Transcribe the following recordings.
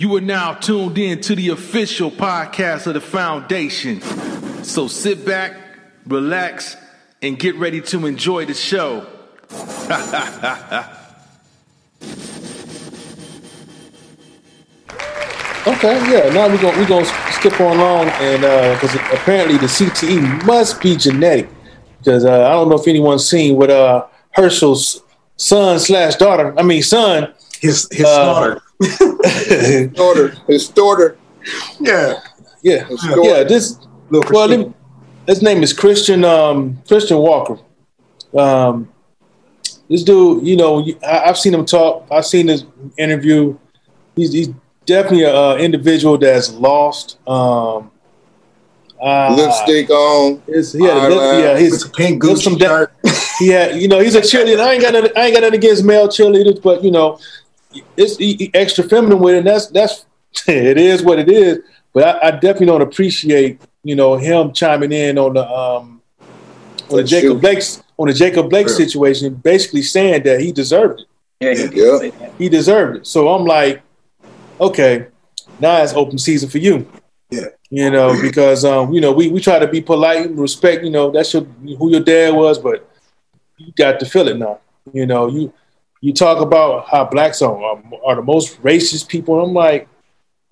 You are now tuned in to the official podcast of the foundation. So sit back, relax, and get ready to enjoy the show. Okay, yeah. Now we're gonna we're gonna skip on along, and because apparently the CTE must be genetic, because uh, I don't know if anyone's seen what uh, Herschel's son slash daughter, I mean son, His his Uh, daughter. daughter, his daughter, Yeah. yeah, his yeah. This Little well, him- his name is Christian um, Christian Walker. Um, this dude, you know, I, I've seen him talk. I've seen his interview. He's, he's definitely an individual that's lost. Um, uh, lipstick on. His, he had a lip, yeah, with his pink there's some Gucci da- shirt. he you know, he's a cheerleader. I ain't got nothing, I ain't got nothing against male cheerleaders, but you know, it's he, he extra feminine with it. And that's that's it is what it is. But I, I definitely don't appreciate, you know, him chiming in on the um on the Jacob true. Blake's on the Jacob Blake True. situation, basically saying that he deserved it. Yeah, he Yeah. did Yeah. say that. He deserved it. So I'm like, okay, now it's open season for you. Yeah. You know, because um, you know, we, we try to be polite and respect, you know, that's your who your dad was, but you got to feel it now. You know, you you talk about how blacks are, are, are the most racist people. I'm like,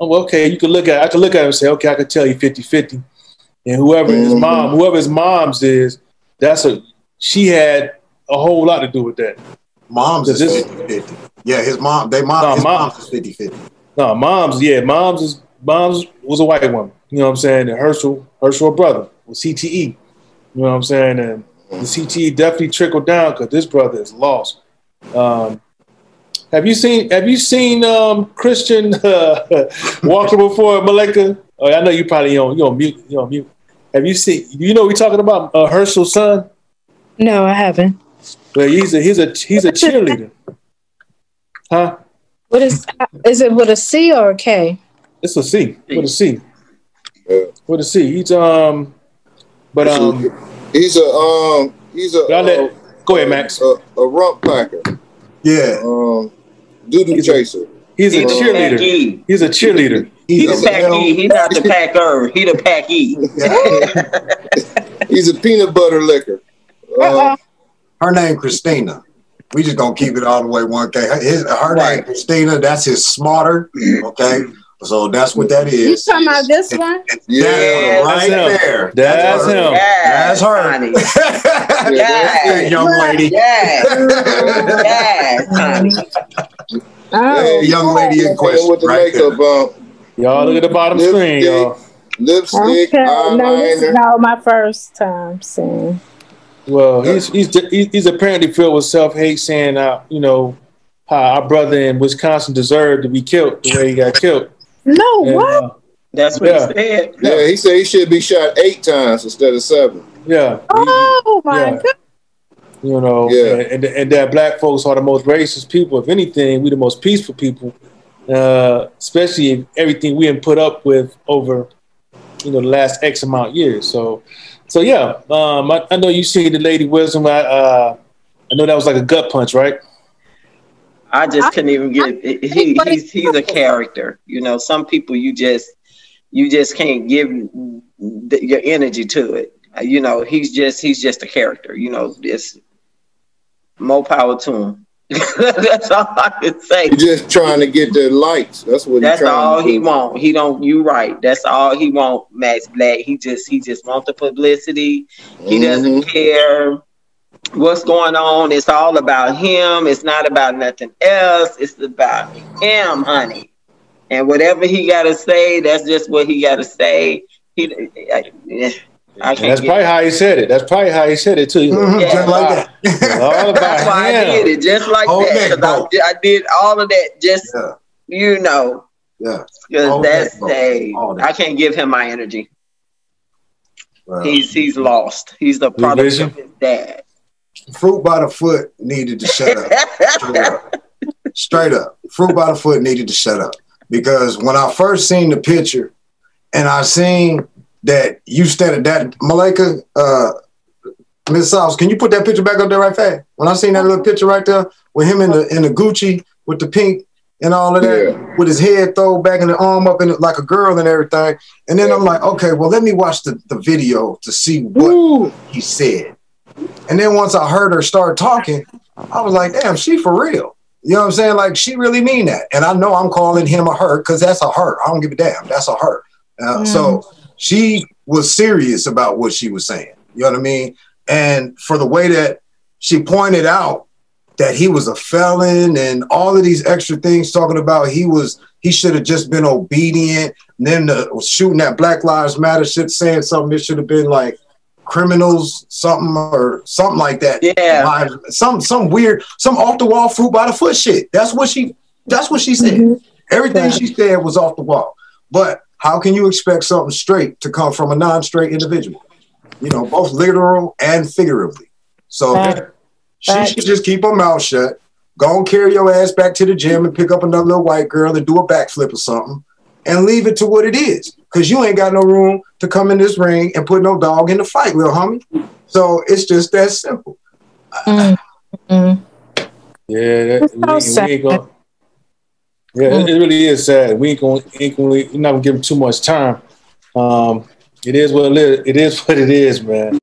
oh, okay, you can look at I can look at him and say, okay, I can tell you 50-50. And whoever his Mhm. mom, whoever his mom's is, that's a she had a whole lot to do with that. Mom's is This- 50 50. Yeah, his mom, they mom, No, his mom- mom's is 50 50. No, mom's yeah, mom's is mom's was a white woman. You know what I'm saying? And Herschel, Herschel brother was CTE. You know what I'm saying? And the CTE definitely trickled down because this brother is lost. Um, have you seen Have you seen um, Christian uh, Walker before, Malika? Oh, I know you probably on you on mute. You on mute. Have you seen? You know we're talking about uh, Herschel's son? No, I haven't. Well, he's a he's a he's a cheerleader. Huh? What is is it with a C or a K? It's a C. With a C. Yeah. With a C. He's um, but um, He's a um. He's a uh, let, go ahead, Max. a, a rump packer. Yeah. Um, doodoo He's a- chaser. He's a cheerleader. He's a cheerleader. He He's a pack L- E. He not the packer. He the pack E. He's a peanut butter liquor. Uh. Her name Christina. We just gonna keep it all the way 1K. Her, his, her Right. name Christina, that's his smarter. Okay. So that's what that is. You is. talking about this one? yeah. Yeah, right that's there. That's her. him. Yes, That's her. honey. Yeah, Yes. Hey, young lady. Yes. Yes, honey. Oh, Yeah, young lady in question. with the right makeup there. on, Y'all look at the bottom Lipstick. screen, y'all. lipstick, okay. No, this is not my first time seeing. Well, he's he's he's he's apparently filled with self hate, saying, uh, you know, how our brother in Wisconsin deserved to be killed the way he got killed. No, And, what? uh, That's what Yeah. he said. Yeah, he said he should be shot eight times instead of seven. yeah, Oh my yeah. god! you know, Yeah. and, and that black folks are the most racist people. If anything, we the most peaceful people, uh, especially if everything we have put up with over, you know, the last X amount of years. So, so yeah, um, I, I know you see the Lady Wisdom. I, uh, I know that was like a gut punch, right? I just couldn't even get. He, he's he's a character. You know, some people you just you just can't give the, your energy to it. Uh, You know, he's just he's just a character. You know, it's more power to him. That's all I can say. He's just trying to get the likes. That's what That's he's trying all to do. he want. He don't. You right. That's all he want. Max Black. He just he just want the publicity. He doesn't Mhm. care what's going on. It's all about him. It's not about nothing else. It's about him, honey. And whatever he got to say, that's just what he got to say. He, I, I And that's get- probably how he said it. That's probably how he said it too. Mhm, Yeah. Just like It's that. all about that's why I did it just like Hold that. that 'cause I, I did all of that just Yeah. you know Yeah. because that's that boat. that. I can't give him my energy. Well, He's he's lost. He's the product vision? of his dad. Fruit by the foot needed to shut up. Straight up. Fruit by the foot needed to shut up. Because when I first seen the picture and I seen that you stated that Malika, uh Miss Sauce, can you put that picture back up there right fast? When I seen that little picture right there with him in the in the Gucci with the pink and all of that, Yeah. with his head thrown back and the arm up in it like a girl and everything. And then I'm like, okay, well, let me watch the, the video to see what Ooh. he said. And then once I heard her start talking, I was like, damn, she for real. You know what I'm saying? Like she really mean that. And I know I'm calling him a her because that's a her. I don't give a damn. That's a her. Uh, So she was serious about what she was saying. You know what I mean? And for the way that she pointed out that he was a felon and all of these extra things talking about he was he should have just been obedient. And then the shooting that Black Lives Matter shit saying something it should have been like criminals something or something like that. Yeah. Lives- Some some weird some off the wall fruit by the foot shit. That's what she that's what she said. Mhm. Everything Right. she said was off the wall. But how can you expect something straight to come from a non-straight individual? You know, both literal and figuratively. So Fact. she Fact. should just keep her mouth shut. Go and carry your ass back to the gym and pick up another little white girl and do a backflip or something and leave it to what it is. Cause you ain't got no room to come in this ring and put no dog in the fight, little homie. So it's just that simple. Mm. Mm. Yeah, that, It's we, so we sad. ain't gonna. Yeah, it, it really is sad. We ain't gonna, ain't gonna, we're not gonna give him too much time. Um, it is what it is. It is what it is, man.